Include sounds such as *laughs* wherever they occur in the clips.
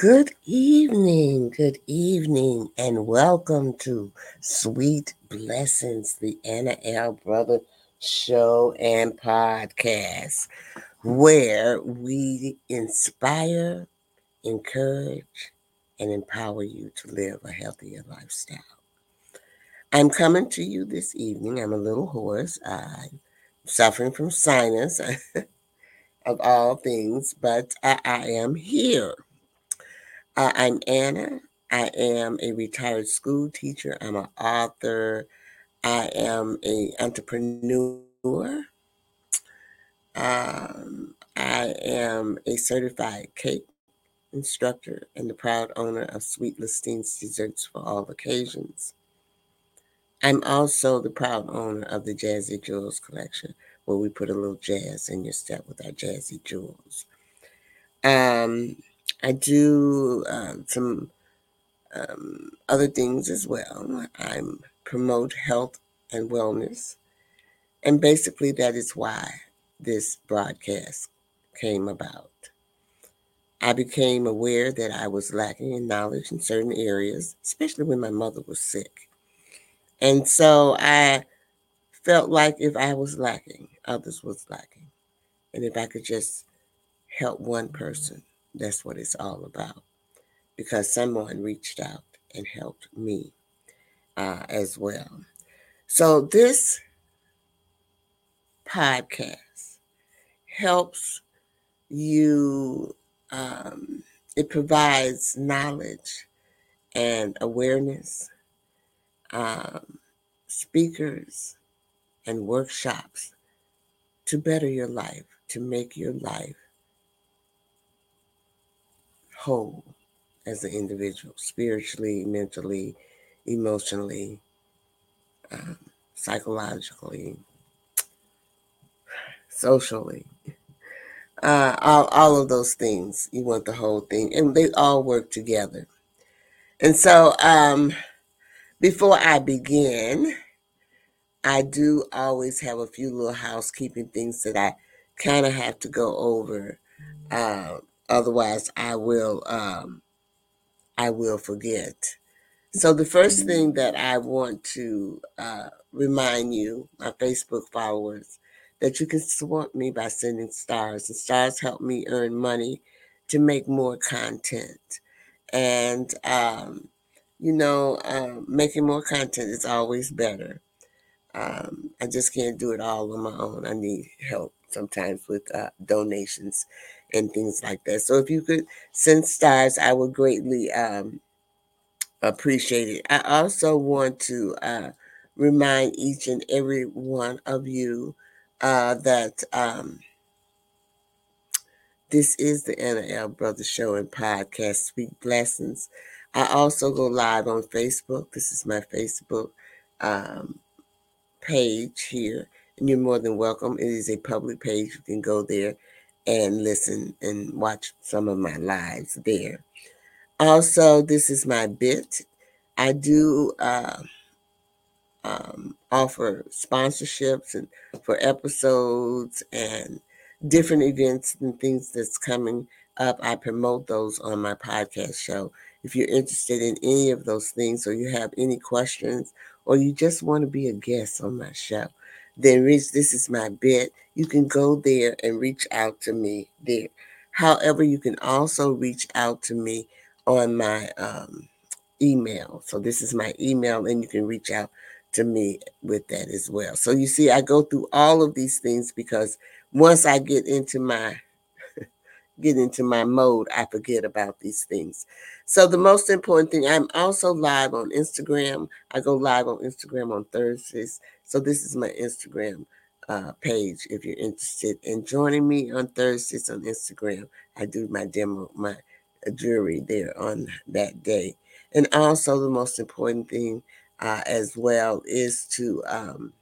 Good evening, good evening, and welcome to Sweet Blessings, the Anna L. Brother Show and Podcast, where we inspire, encourage, and empower you to live a healthier lifestyle. I'm coming to you this evening. I'm a little hoarse. I'm suffering from sinus, *laughs* of all things, but I, I am here. Uh, I'm Anna. I am a retired school teacher. I'm an author. I am an entrepreneur. Um, I am a certified cake instructor and the proud owner of Sweet Listine's Desserts for All Occasions. I'm also the proud owner of the Jazzy Jewels collection, where we put a little jazz in your step with our Jazzy Jewels. Um, I do um, some um, other things as well. I promote health and wellness. And basically, that is why this broadcast came about. I became aware that I was lacking in knowledge in certain areas, especially when my mother was sick. And so I felt like if I was lacking, others was lacking. And if I could just help one person, that's what it's all about. Because someone reached out and helped me uh, as well. So this podcast helps you, um, it provides knowledge and awareness, um, speakers, and workshops to better your life, to make your life whole as an individual, spiritually, mentally, emotionally, um, psychologically, socially. Uh, all, all of those things. You want the whole thing, and they all work together. And so, um, before I begin, I do always have a few little housekeeping things that I kind of have to go over. Uh, Otherwise, I will um, I will forget. So the first thing that I want to uh, remind you, my Facebook followers, that you can support me by sending stars. And stars help me earn money to make more content. And um, you know, um, making more content is always better. Um, I just can't do it all on my own. I need help sometimes with uh, donations and things like that. So if you could send stars, I would greatly um, appreciate it. I also want to uh, remind each and every one of you uh, that um, this is the Anna L. Brothers Show and Podcast, Sweet Blessings. I also go live on Facebook. This is my Facebook um, page here, and you're more than welcome. It is a public page. You can go there and listen and watch some of my lives there. Also, this is my bit. I do uh, um, offer sponsorships and for episodes and different events and things that's coming up. I promote those on my podcast show. If you're interested in any of those things, or you have any questions, or you just want to be a guest on my show, then reach this is my bit. You can go there and reach out to me there. However, you can also reach out to me on my um, email. So this is my email, and you can reach out to me with that as well. So you see, I go through all of these things because once I get into my *laughs* get into my mode, I forget about these things. So the most important thing, I'm also live on Instagram. I go live on Instagram on Thursdays. So this is my Instagram uh, page. If you're interested in joining me on Thursdays on Instagram, I do my demo, my uh, jewelry there on that day. And also the most important thing uh, as well is to um,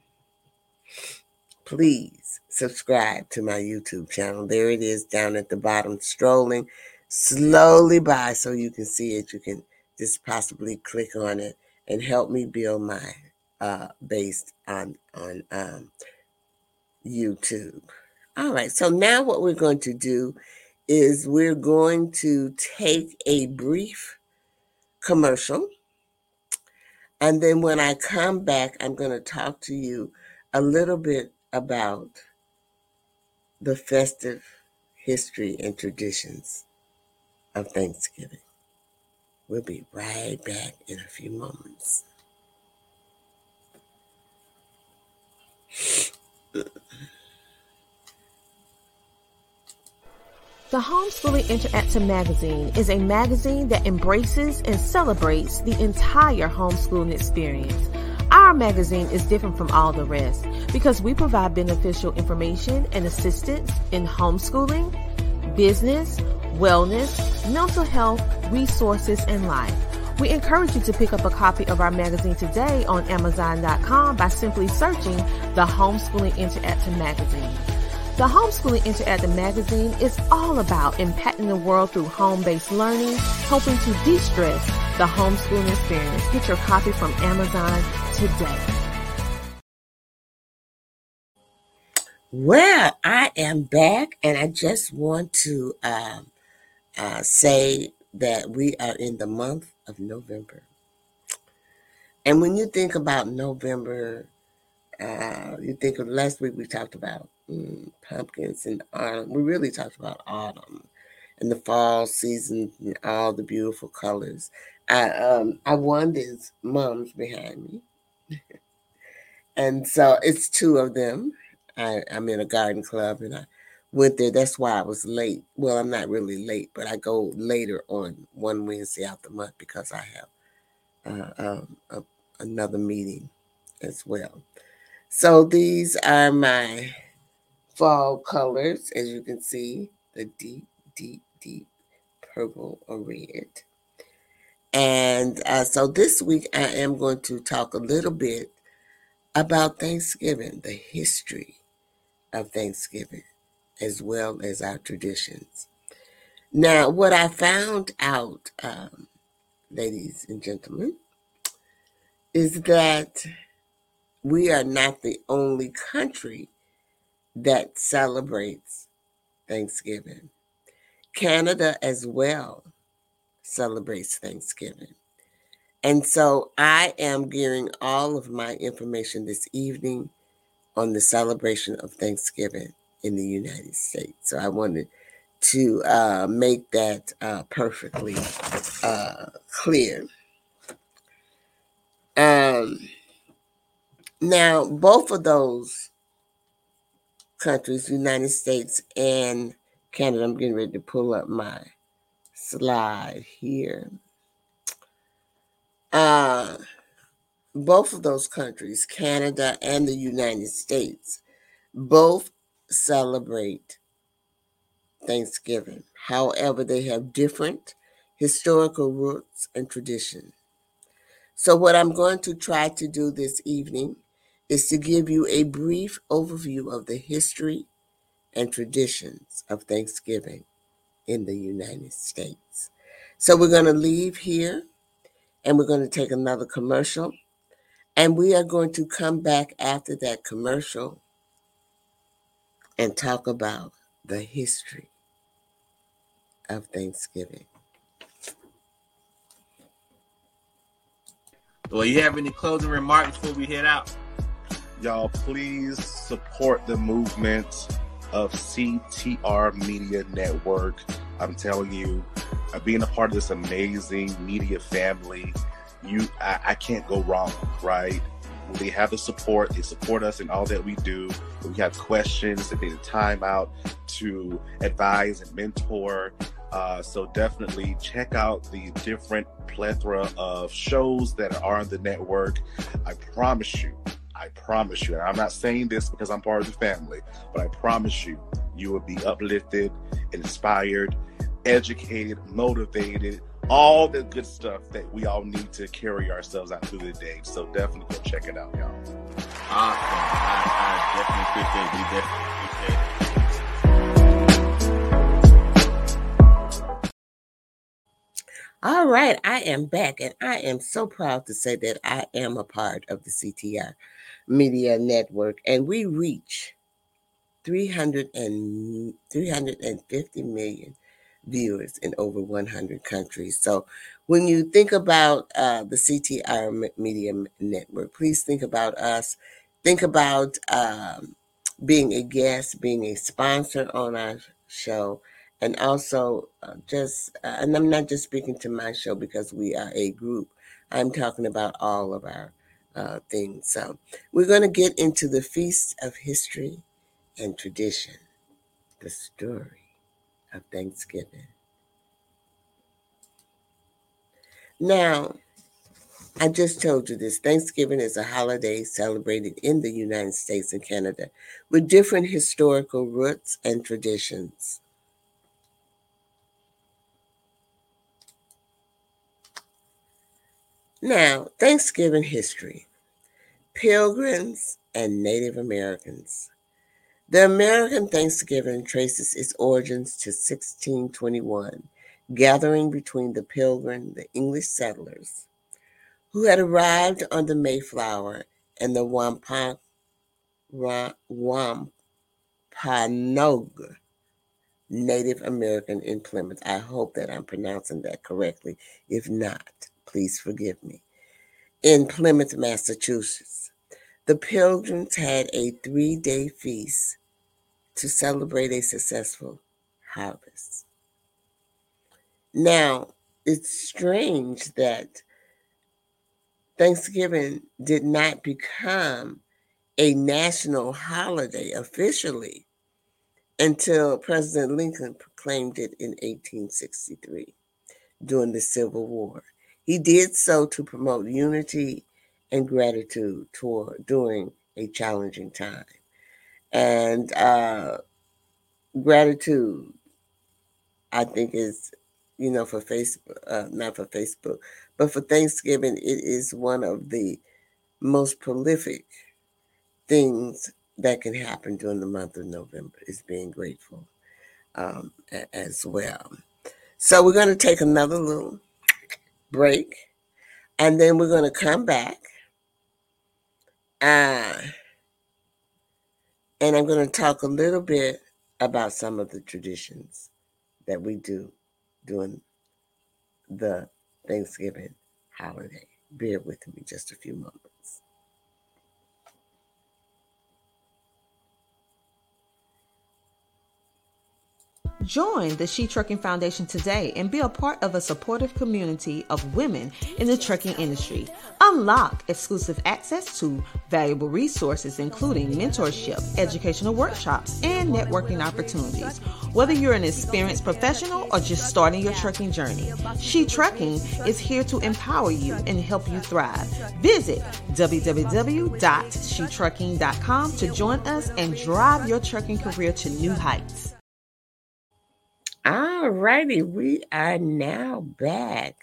please subscribe to my YouTube channel. There it is down at the bottom, strolling slowly by so you can see it. You can just possibly click on it and help me build my uh, based on on um, YouTube. All right, so now what we're going to do is we're going to take a brief commercial. And then when I come back, I'm going to talk to you a little bit about the festive history and traditions of Thanksgiving. We'll be right back in a few moments. The Homeschooling Interactive Magazine is a magazine that embraces and celebrates the entire homeschooling experience. Our magazine is different from all the rest because we provide beneficial information and assistance in homeschooling, business, wellness, mental health, resources, and life. We encourage you to pick up a copy of our magazine today on Amazon.com by simply searching the Homeschooling Interactive Magazine. The Homeschooling Interactive Magazine is all about impacting the world through home-based learning, helping to de-stress the homeschooling experience. Get your copy from Amazon today. Well, I am back, and I just want to um, uh, say that we are in the month of November. And when you think about November, uh, you think of last week we talked about mm, pumpkins and autumn. We really talked about autumn and the fall season and all the beautiful colors. I um I Wanda's mom's behind me. *laughs* and so it's two of them. I, I'm in a garden club and I went there. That's why I was late. Well, I'm not really late, but I go later on one Wednesday out the month because I have uh, um, a, another meeting as well. So these are my fall colors, as you can see, the deep, deep, deep purple or red. And uh, so this week I am going to talk a little bit about Thanksgiving, the history of Thanksgiving as well as our traditions. Now, what I found out, um, ladies and gentlemen, is that we are not the only country that celebrates Thanksgiving. Canada as well celebrates Thanksgiving. And so I am gearing all of my information this evening on the celebration of Thanksgiving in the United States. So I wanted to uh, make that uh, perfectly uh, clear. Um, now, both of those countries, United States and Canada, I'm getting ready to pull up my slide here. Uh, both of those countries, Canada and the United States, both celebrate Thanksgiving. However, they have different historical roots and traditions. So, what I'm going to try to do this evening is to give you a brief overview of the history and traditions of Thanksgiving in the United States. So, we're going to leave here and we're going to take another commercial. And we are going to come back after that commercial and talk about the history of Thanksgiving. Well, you have any closing remarks before we head out? Y'all, please support the movement of CTR Media Network. I'm telling you, uh, being a part of this amazing media family, you I, I can't go wrong, right? They have the support. They support us in all that we do. We have questions, they take the time out to advise and mentor. Uh, so definitely check out the different plethora of shows that are on the network. I promise you, I promise you, and I'm not saying this because I'm part of the family, but I promise you, you will be uplifted, inspired, educated, motivated, all the good stuff that we all need to carry ourselves out through the day. So definitely check it out, y'all. Awesome. I, I definitely appreciate it. definitely. All right, I am back, and I am so proud to say that I am a part of the CTR Media Network, and we reach 300 and 350 million viewers in over 100 countries. So when you think about uh, the CTR Media Network, please think about us. Think about um, being a guest, being a sponsor on our show, and also uh, just, uh, and I'm not just speaking to my show because we are a group. I'm talking about all of our uh, things. So we're going to get into the Feast of History and Tradition, the story of Thanksgiving. Now, I just told you this Thanksgiving is a holiday celebrated in the United States and Canada with different historical roots and traditions. Now, Thanksgiving history Pilgrims and Native Americans. The American Thanksgiving traces its origins to 1621, gathering between the Pilgrim, the English settlers, who had arrived on the Mayflower and the Wampanoag, Native American in Plymouth. I hope that I'm pronouncing that correctly. If not, please forgive me. In Plymouth, Massachusetts, the Pilgrims had a three day feast to celebrate a successful harvest. Now, it's strange that Thanksgiving did not become a national holiday officially until President Lincoln proclaimed it in 1863 during the Civil War. He did so to promote unity and gratitude toward during a challenging time. And uh, gratitude, I think, is, you know, for Facebook, uh, not for Facebook, but for Thanksgiving, it is one of the most prolific things that can happen during the month of November is being grateful um, as well. So we're going to take another little break, and then we're going to come back. Uh, and I'm going to talk a little bit about some of the traditions that we do during the Thanksgiving holiday. Bear with me just a few moments. Join the She Trucking Foundation today and be a part of a supportive community of women in the trucking industry. Unlock exclusive access to valuable resources, including mentorship, educational workshops, and networking opportunities. Whether you're an experienced professional or just starting your trucking journey, She Trucking is here to empower you and help you thrive. Visit www.shetrucking.com to join us and drive your trucking career to new heights. All righty, we are now back.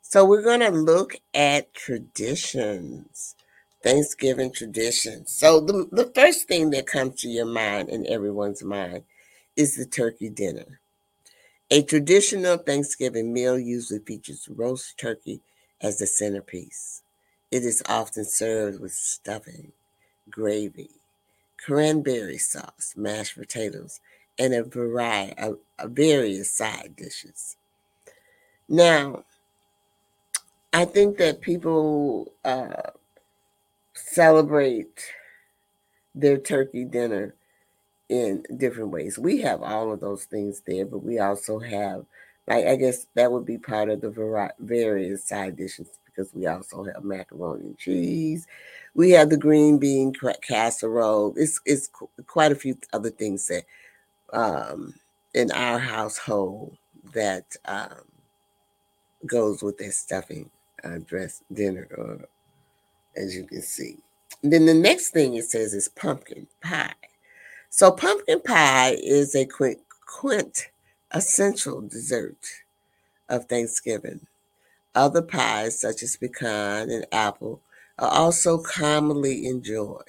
So we're going to look at traditions, Thanksgiving traditions. So the, the first thing that comes to your mind and everyone's mind is the turkey dinner. A traditional Thanksgiving meal usually features roast turkey as the centerpiece. It is often served with stuffing, gravy, cranberry sauce, mashed potatoes, and a variety of, various side dishes. Now, I think that people uh, celebrate their turkey dinner in different ways. We have all of those things there, but we also have, like, I guess that would be part of the vari- various side dishes because we also have macaroni and cheese. We have the green bean casserole. It's, it's quite a few other things that um, in our household that um, goes with that stuffing uh, dress dinner, or as you can see. And then the next thing it says is pumpkin pie. So pumpkin pie is a quint, quint essential dessert of Thanksgiving. Other pies, such as pecan and apple, are also commonly enjoyed.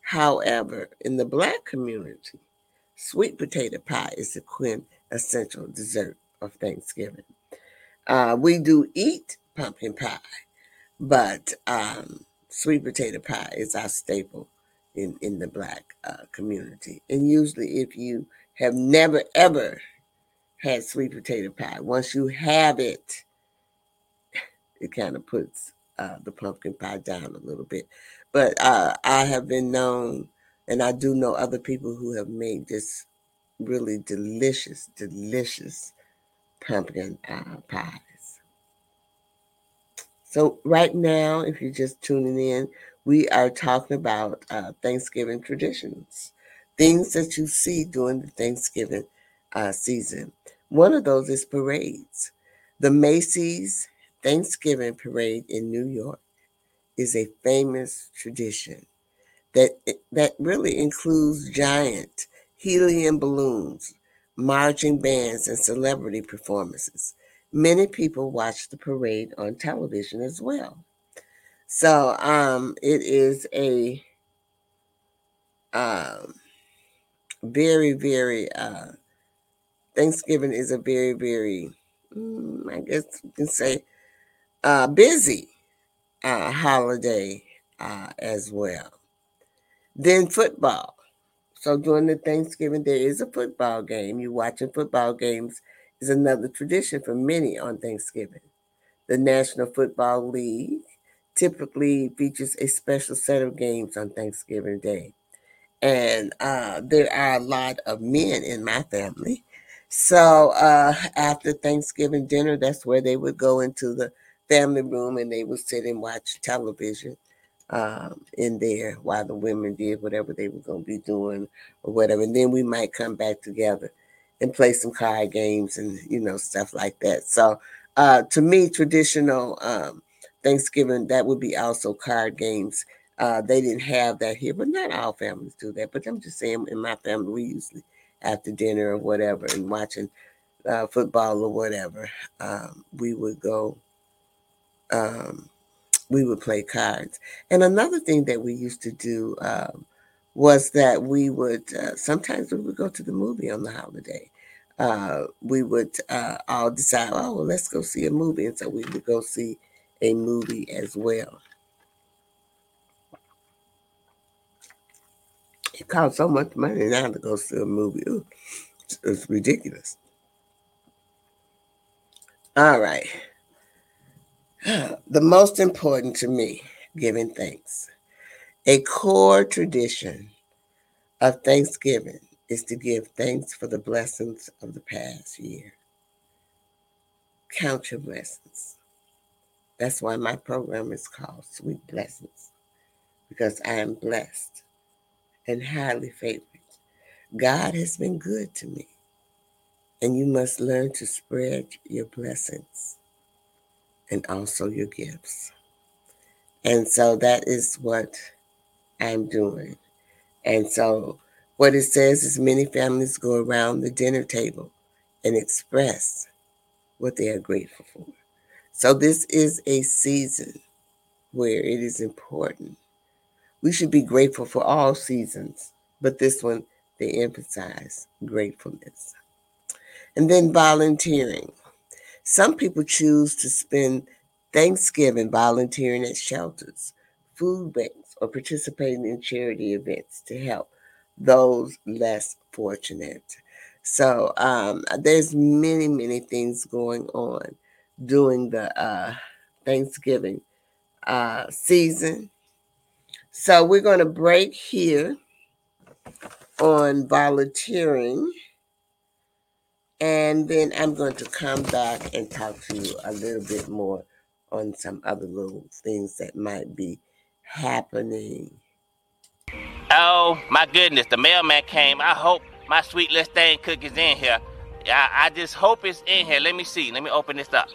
However, in the Black community, Sweet potato pie is the quintessential dessert of Thanksgiving. Uh, we do eat pumpkin pie, but um, sweet potato pie is our staple in, in the black uh, community. And usually, if you have never ever had sweet potato pie, once you have it, *laughs* it kind of puts uh, the pumpkin pie down a little bit. But uh, I have been known, and I do know other people who have made this really delicious, delicious pumpkin uh, pies. So, right now, if you're just tuning in, we are talking about uh, Thanksgiving traditions, things that you see during the Thanksgiving uh, season. One of those is parades. The Macy's Thanksgiving Parade in New York is a famous tradition that that really includes giant helium balloons, marching bands, and celebrity performances. Many people watch the parade on television as well. So um, it is a um, very, very, uh, Thanksgiving is a very, very, mm, I guess you can say, uh, busy uh, holiday uh, as well. Then football. So during the Thanksgiving, there is a football game. You watching football games is another tradition for many on Thanksgiving. The National Football League typically features a special set of games on Thanksgiving Day. And uh, there are a lot of men in my family. So uh, after Thanksgiving dinner, that's where they would go into the family room and they would sit and watch television um, in there while the women did whatever they were going to be doing or whatever. And then we might come back together and play some card games and, you know, stuff like that. So uh, to me, traditional um, Thanksgiving, that would be also card games. Uh, they didn't have that here, but not all families do that. But I'm just saying, in my family, we usually after dinner or whatever and watching uh, football or whatever, um, we would go, um, we would play cards. And another thing that we used to do um, was that we would uh, sometimes we would go to the movie on the holiday. Uh, we would uh, all decide, oh, well, let's go see a movie. And so we would go see a movie as well. It costs so much money now to go see a movie. Ooh, it's, it's ridiculous. All right. The most important to me, giving thanks. A core tradition of Thanksgiving is to give thanks for the blessings of the past year. Count your blessings. That's why my program is called Sweet Blessings, because I am blessed and highly favored. God has been good to me, and you must learn to spread your blessings and also your gifts. And so that is what I'm doing. And so what it says is many families go around the dinner table and express what they are grateful for. So, this is a season where it is important. We should be grateful for all seasons, but this one, they emphasize gratefulness. And then volunteering. Some people choose to spend Thanksgiving volunteering at shelters, food banks, or participating in charity events to help those less fortunate. So um, there's many, many things going on during the uh, Thanksgiving uh, season. So we're going to break here on volunteering. And then I'm going to come back and talk to you a little bit more on some other little things that might be happening. Oh my goodness, the mailman came. I hope my sweet little thing cookie's in here. I, I just hope it's in here. Let me see. Let me open this up.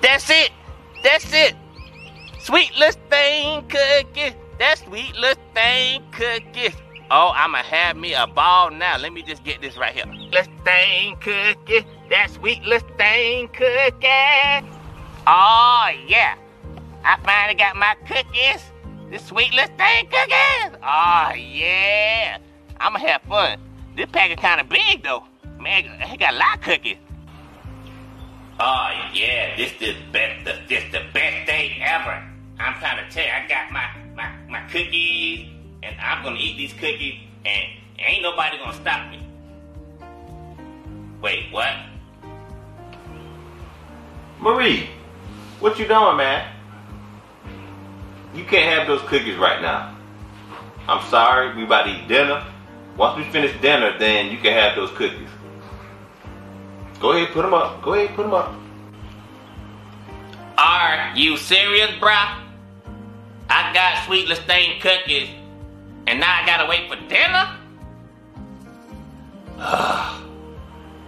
That's it. That's it. Sweet little thing cookie. That sweet little thing cookie. Oh, I'ma have me a ball now. Let me just get this right here. Little thing cookie. That sweet little thing cookie. Oh yeah. I finally got my cookies. This sweet little thing cookies. Oh yeah. I'ma have fun. This pack is kinda big though. Man, it got a lot of cookies. Oh yeah, this the best this the best day ever. I'm trying to tell you, I got my my, my cookies, and I'm gonna eat these cookies, and ain't nobody gonna stop me. Wait, what? Marie, what you doing, man? You can't have those cookies right now. I'm sorry, we about to eat dinner. Once we finish dinner, then you can have those cookies. Go ahead, put them up. Go ahead, put them up. Are you serious, bruh? I got sweet Listerine cookies, and now I gotta wait for dinner? *sighs*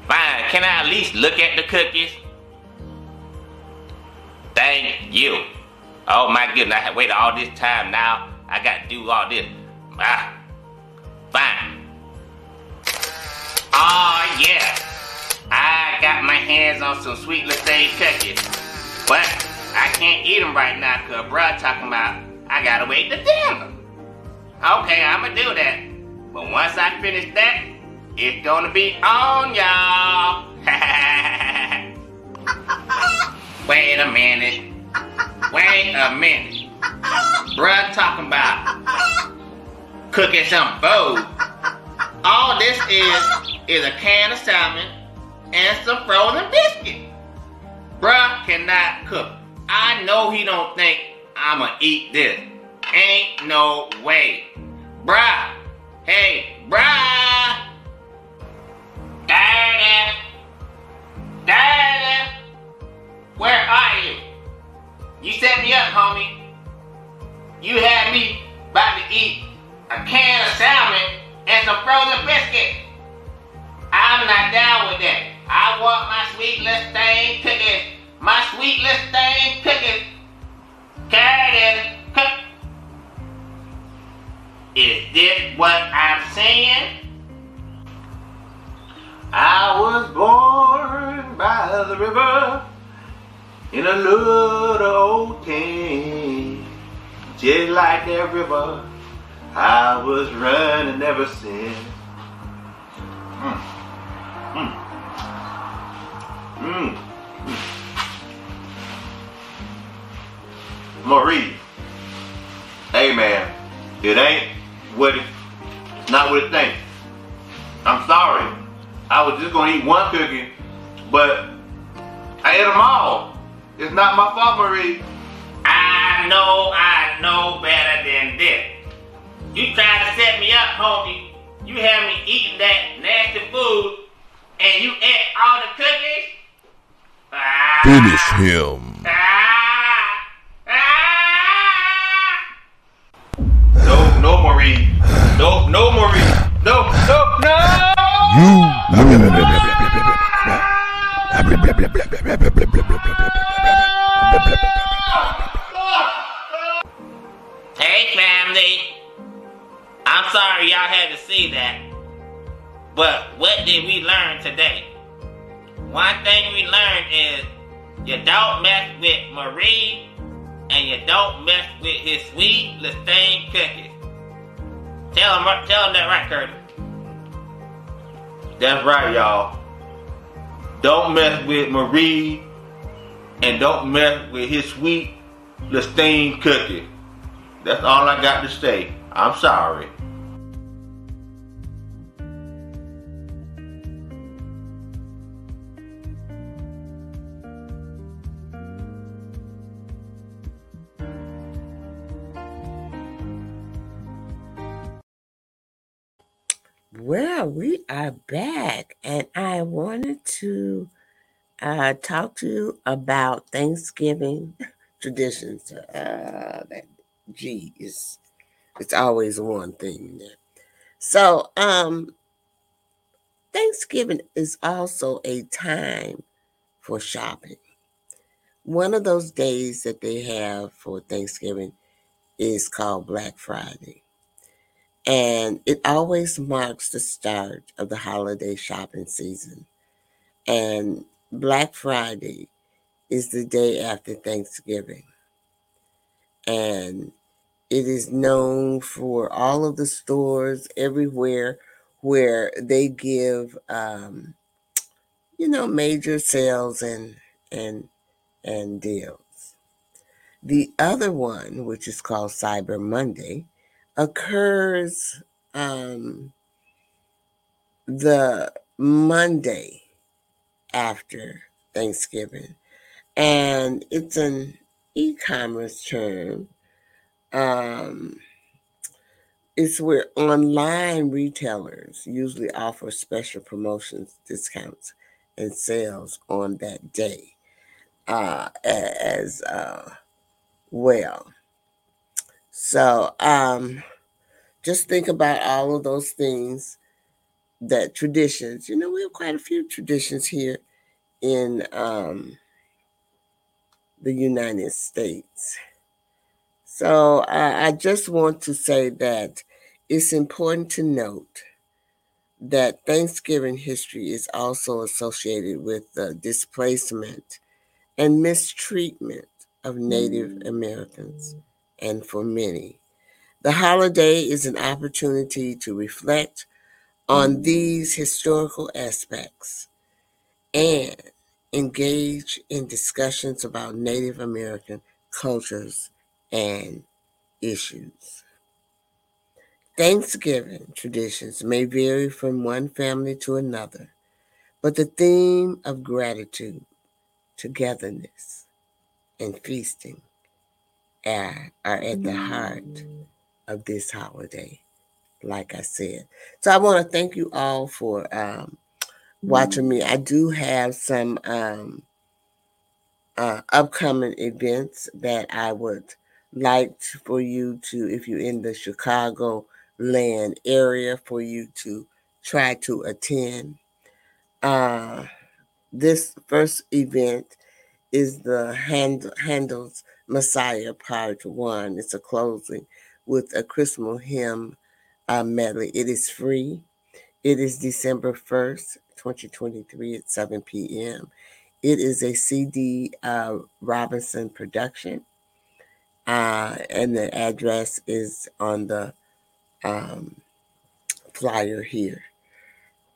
Fine, can I at least look at the cookies? Thank you. Oh my goodness, I have waited all this time now. I gotta do all this. Ah, fine. Oh yeah. I got my hands on some sweet Listerine cookies. But I can't eat them right now because bruh talking about I gotta wait to dinner. Okay, I'ma do that. But once I finish that, it's gonna be on y'all. *laughs* Wait a minute. Wait a minute. Bruh talking about cooking some food. All this is is a can of salmon and some frozen biscuit. Bruh cannot cook. I know he don't think I'ma eat this. Ain't no way. Bruh. Hey, bruh. Daddy. Daddy. Where are you? You set me up, homie. You had me about to eat a can of salmon and some frozen biscuit. I'm not down with that. I want my sweet Listerine cookies. My sweet Listerine cookies. Carrot cook. Is this what I'm saying? I was born by the river in a little old tent. Just like that river, I was running ever since. Mm. Mm. Mm. Mm. Marie, hey man, it ain't what it, not what it think. I'm sorry. I was just gonna eat one cookie, but I ate them all. It's not my fault, Marie. I know I know better than this. You tried to set me up, homie. You had me eating that nasty food, and you ate all the cookies? Finish him. Ah, ah. No, no, Marie. No, no, Marie. No, no, no. You Hey, family. I'm sorry y'all had to see that. But what did we learn today? One thing we learned is you don't mess with Marie and you don't mess with his sweet Listerine cookies. Tell him, tell him that right, Curtis. That's right, y'all. Don't mess with Marie and don't mess with his sweet Listerine cookie. That's all I got to say. I'm sorry. We are back, and I wanted to uh, talk to you about Thanksgiving traditions. Uh, that G is it's always one thing. So, um, Thanksgiving is also a time for shopping. One of those days that they have for Thanksgiving is called Black Friday. And it always marks the start of the holiday shopping season. And Black Friday is the day after Thanksgiving. And it is known for all of the stores everywhere where they give um, you know major sales and and and deals. The other one, which is called Cyber Monday, occurs um, the Monday after Thanksgiving. And it's an e commerce term. Um, it's where online retailers usually offer special promotions, discounts, and sales on that day uh, as uh, well. So um, just think about all of those things that traditions, you know, we have quite a few traditions here in um, the United States. So uh, I just want to say that it's important to note that Thanksgiving history is also associated with the displacement and mistreatment of Native Americans, and for many. The holiday is an opportunity to reflect on these historical aspects and engage in discussions about Native American cultures and issues. Thanksgiving traditions may vary from one family to another, but the theme of gratitude, togetherness, and feasting are, at the heart of this holiday, like I said. So I want to thank you all for um, watching me. I do have some um, uh, upcoming events that I would like for you to, if you're in the Chicago land area, for you to try to attend. Uh, this first event is the Hand, Handel's Messiah Part One. It's a closing with a Christmas hymn uh, medley. It is free. It is December 1st, 2023 at 7 p.m. It is a CD uh, Robinson production. Uh, and the address is on the um, flyer here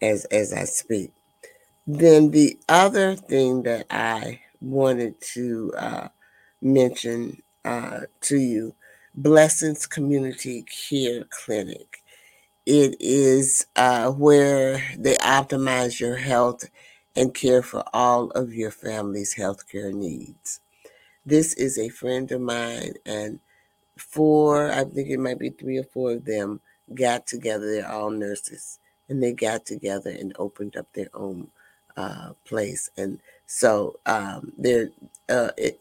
as as I speak. Then the other thing that I wanted to uh, mention uh, to you, Blessings Community Care Clinic. It is uh, where they optimize your health and care for all of your family's healthcare needs. This is a friend of mine, and four, I think it might be three or four of them, got together. They're all nurses, and they got together and opened up their own uh, place. And so um, they're, uh, it,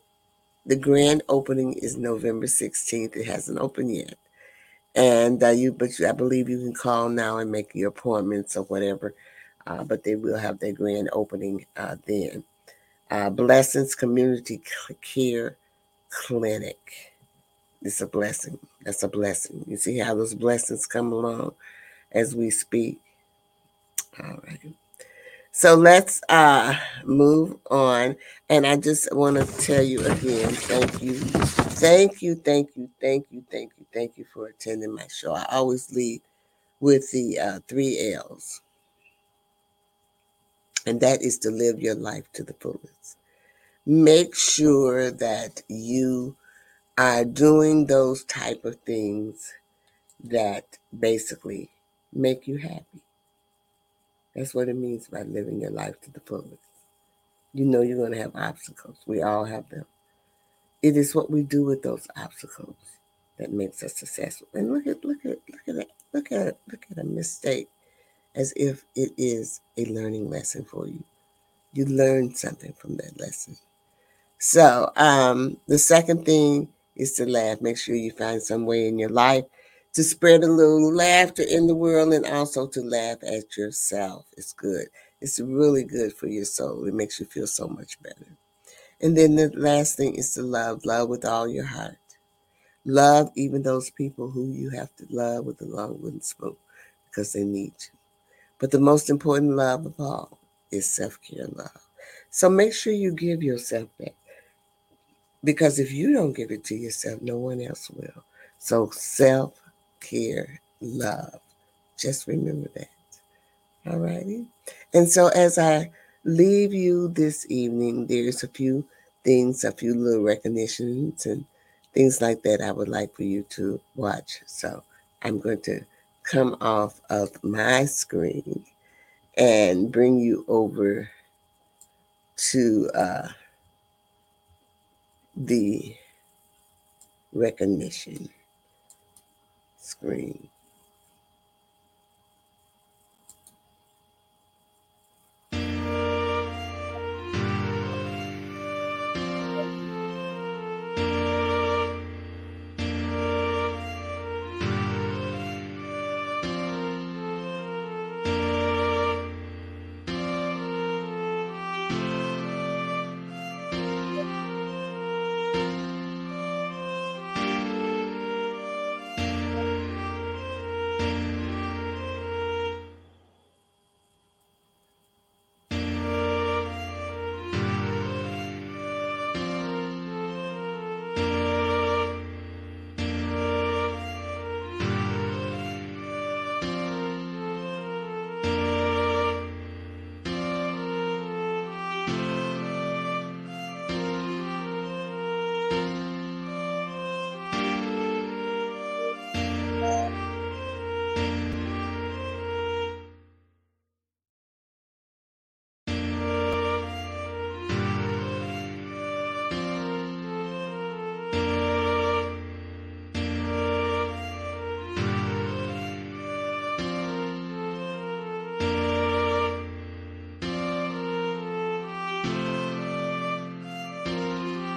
the grand opening is November 16th. It hasn't opened yet. And uh, you, but I believe you can call now and make your appointments or whatever. Uh, but they will have their grand opening uh, then. Uh, Blessings Community Care Clinic. It's a blessing. That's a blessing. You see how those blessings come along as we speak. All right. So let's uh move on. And I just want to tell you again, thank you. Thank you, thank you, thank you, thank you, thank you for attending my show. I always lead with the uh, three L's. And that is to live your life to the fullest. Make sure that you are doing those type of things that basically make you happy. That's what it means by living your life to the fullest. You know you're going to have obstacles. We all have them. It is what we do with those obstacles that makes us successful. And look at look at look at. Look at look at a mistake as if it is a learning lesson for you. You learn something from that lesson. So um, the second thing is to laugh. Make sure you find some way in your life to spread a little laughter in the world and also to laugh at yourself. It's good. It's really good for your soul. It makes you feel so much better. And then the last thing is to love. Love with all your heart. Love even those people who you have to love with a long wooden spoon because they need you. But the most important love of all is self care love. So make sure you give yourself that. Because if you don't give it to yourself, no one else will. So self care love. Just remember that. All righty. And so as I leave you this evening, there's a few things, a few little recognitions and things like that I would like for you to watch. So I'm going to come off of my screen and bring you over to uh, the recognition screen.